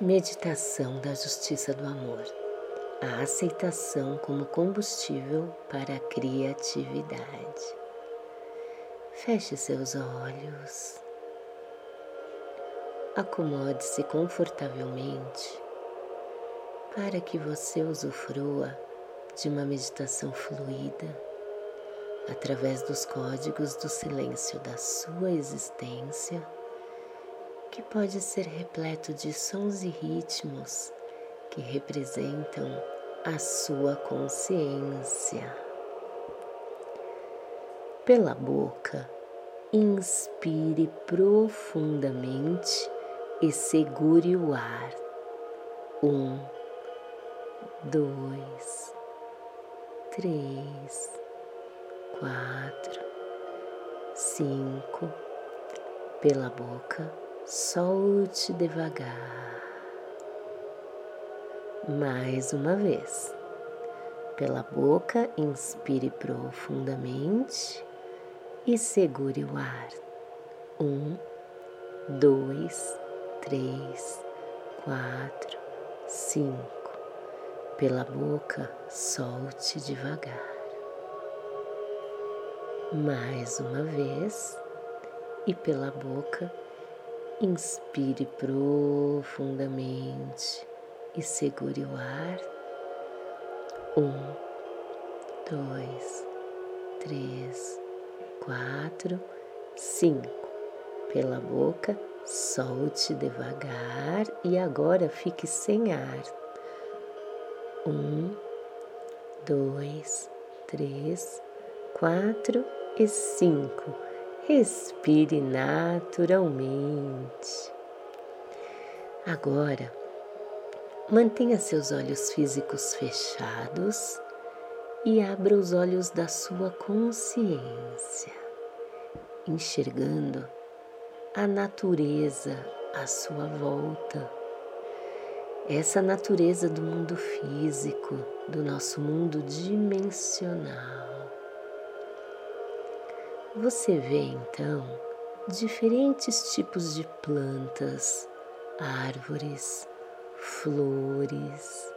Meditação da Justiça do Amor. A aceitação como combustível para a criatividade. Feche seus olhos. Acomode-se confortavelmente para que você usufrua de uma meditação fluida através dos códigos do silêncio da sua existência que pode ser repleto de sons e ritmos que representam a sua consciência. Pela boca, inspire profundamente e segure o ar. Um, dois, três, quatro, cinco. Pela boca, Solte devagar. Mais uma vez. Pela boca, inspire profundamente e segure o ar. Um, dois, três, quatro, cinco. Pela boca, solte devagar. Mais uma vez. E pela boca, Inspire profundamente e segure o ar. Um, dois, três, quatro, cinco. Pela boca, solte devagar e agora fique sem ar. Um, dois, três, quatro e cinco Respire naturalmente. Agora, mantenha seus olhos físicos fechados e abra os olhos da sua consciência, enxergando a natureza à sua volta. Essa natureza do mundo físico, do nosso mundo dimensional. Você vê então diferentes tipos de plantas, árvores, flores.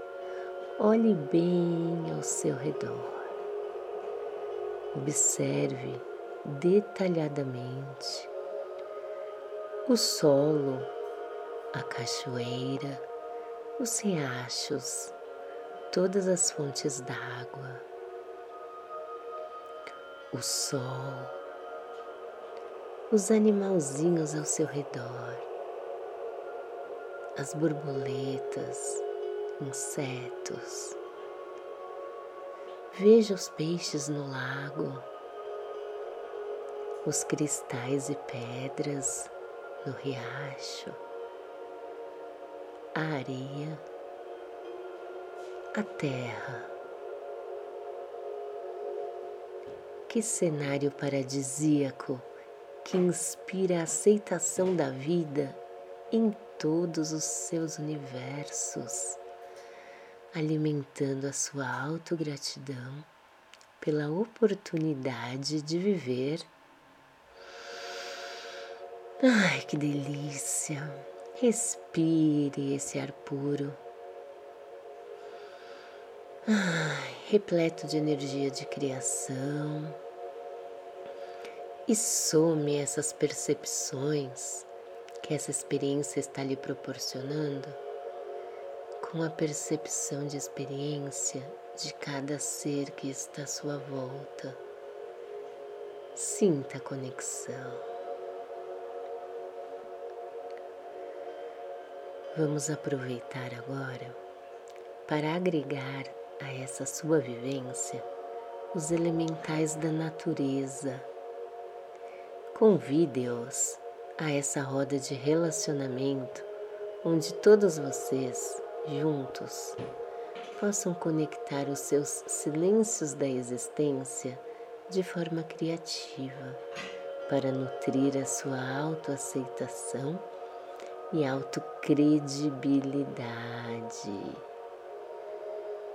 Olhe bem ao seu redor. Observe detalhadamente o solo, a cachoeira, os riachos, todas as fontes d'água, o sol os animalzinhos ao seu redor, as borboletas, insetos. Veja os peixes no lago, os cristais e pedras no riacho, a areia, a terra. Que cenário paradisíaco! Que inspira a aceitação da vida em todos os seus universos, alimentando a sua autogratidão pela oportunidade de viver. Ai, que delícia! Respire esse ar puro. Ai, repleto de energia de criação e some essas percepções que essa experiência está lhe proporcionando com a percepção de experiência de cada ser que está à sua volta. Sinta a conexão. Vamos aproveitar agora para agregar a essa sua vivência os elementais da natureza Convide-os a essa roda de relacionamento onde todos vocês, juntos, possam conectar os seus silêncios da existência de forma criativa para nutrir a sua autoaceitação e autocredibilidade.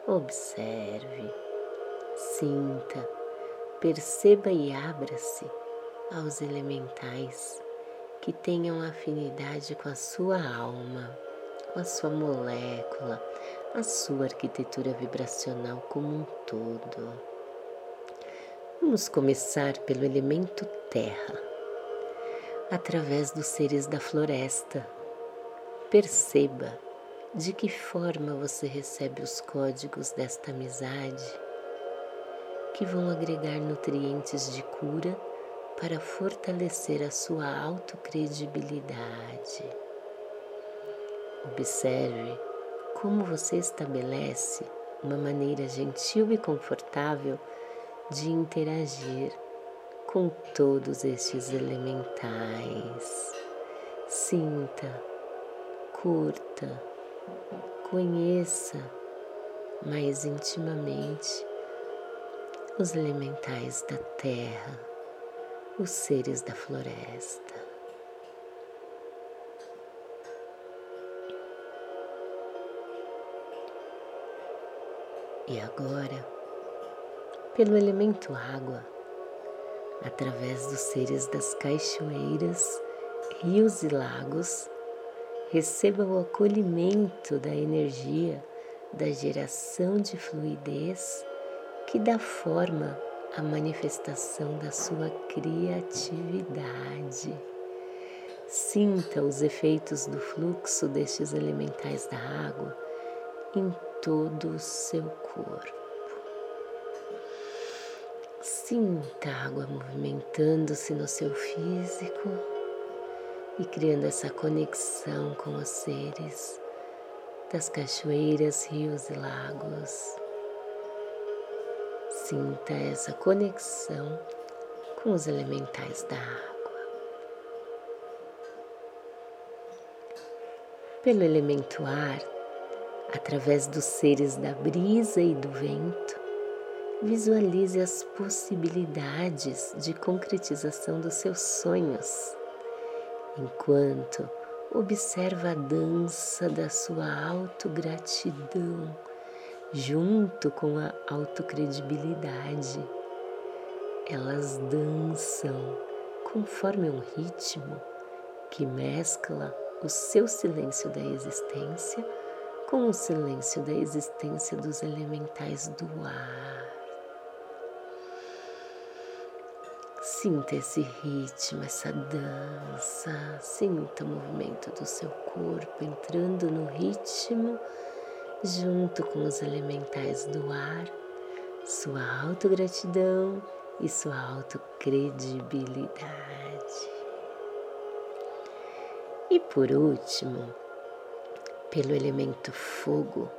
Observe, sinta, perceba e abra-se aos elementais que tenham afinidade com a sua alma, com a sua molécula, a sua arquitetura vibracional como um todo. Vamos começar pelo elemento terra, através dos seres da floresta. Perceba de que forma você recebe os códigos desta amizade que vão agregar nutrientes de cura para fortalecer a sua autocredibilidade. Observe como você estabelece uma maneira gentil e confortável de interagir com todos estes elementais. Sinta, curta, conheça mais intimamente os elementais da terra, os seres da floresta. E agora, pelo elemento água, através dos seres das cachoeiras, rios e lagos, receba o acolhimento da energia da geração de fluidez que dá forma à manifestação da sua criatividade. Sinta os efeitos do fluxo destes elementais da água em todo o seu corpo. Sinta a água movimentando-se no seu físico e criando essa conexão com os seres das cachoeiras, rios e lagos. Sinta essa conexão com os elementais da água. Pelo elemento ar, através dos seres da brisa e do vento, visualize as possibilidades de concretização dos seus sonhos, enquanto observa a dança da sua autogratidão junto com a autocredibilidade. Elas dançam conforme um ritmo que mescla o seu silêncio da existência com o silêncio da existência dos elementais do ar. Sinta esse ritmo, essa dança, sinta o movimento do seu corpo entrando no ritmo junto com os elementais do ar, sua autogratidão e sua autocredibilidade. E por último, pelo elemento fogo,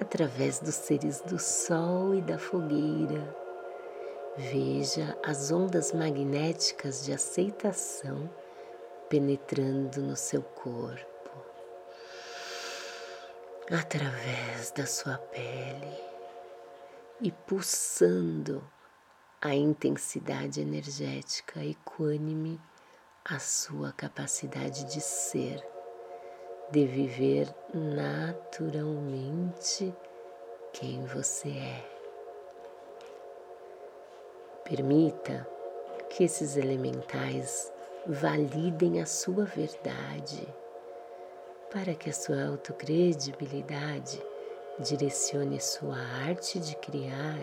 através dos seres do sol e da fogueira, veja as ondas magnéticas de aceitação penetrando no seu corpo através da sua pele e pulsando a intensidade energética equânime, a sua capacidade de ser, de viver naturalmente quem você é. Permita que esses elementais validem a sua verdade para que a sua autocredibilidade direcione sua arte de criar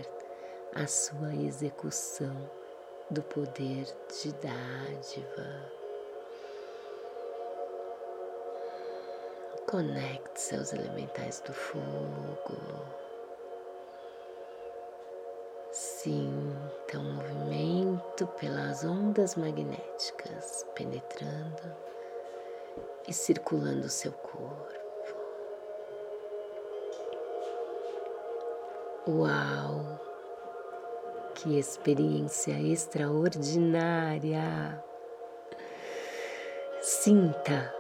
a sua execução do poder de dádiva. Conecte-se aos elementais do fogo. Sinta o um movimento pelas ondas magnéticas penetrando e circulando o seu corpo. Uau! Que experiência extraordinária! Sinta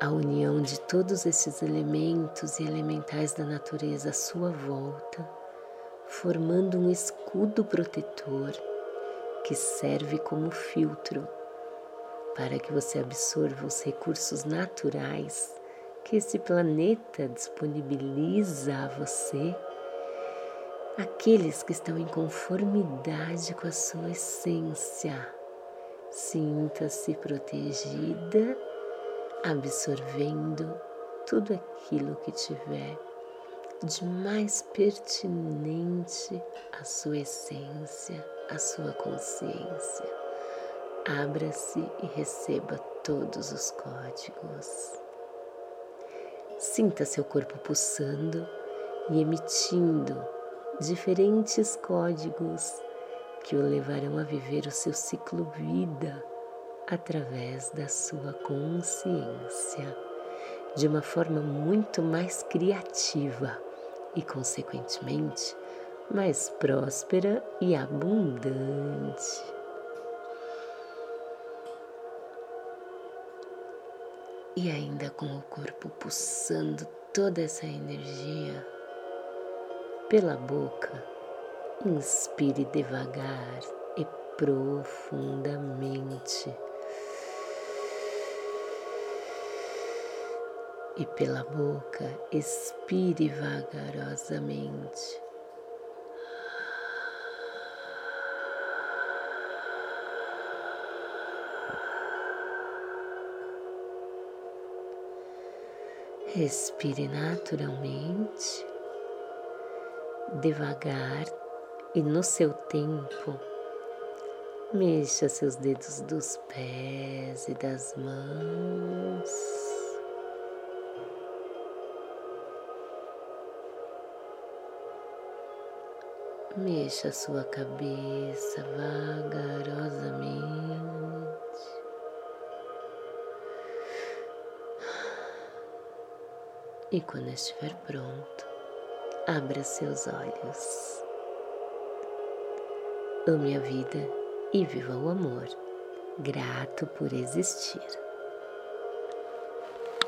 a união de todos esses elementos e elementais da natureza à sua volta, formando um escudo protetor que serve como filtro para que você absorva os recursos naturais que esse planeta disponibiliza a você, aqueles que estão em conformidade com a sua essência. Sinta-se protegida, absorvendo tudo aquilo que tiver de mais pertinente à sua essência, à sua consciência. Abra-se e receba todos os códigos. Sinta seu corpo pulsando e emitindo diferentes códigos que o levarão a viver o seu ciclo vida através da sua consciência de uma forma muito mais criativa e, consequentemente, mais próspera e abundante. E ainda com o corpo pulsando toda essa energia pela boca, inspire devagar e profundamente. e pela boca expire vagarosamente. Respire naturalmente, devagar e no seu tempo. Mexa seus dedos dos pés e das mãos. Mexa sua cabeça vagarosamente. E quando estiver pronto, abra seus olhos. Ame a vida e viva o amor, grato por existir.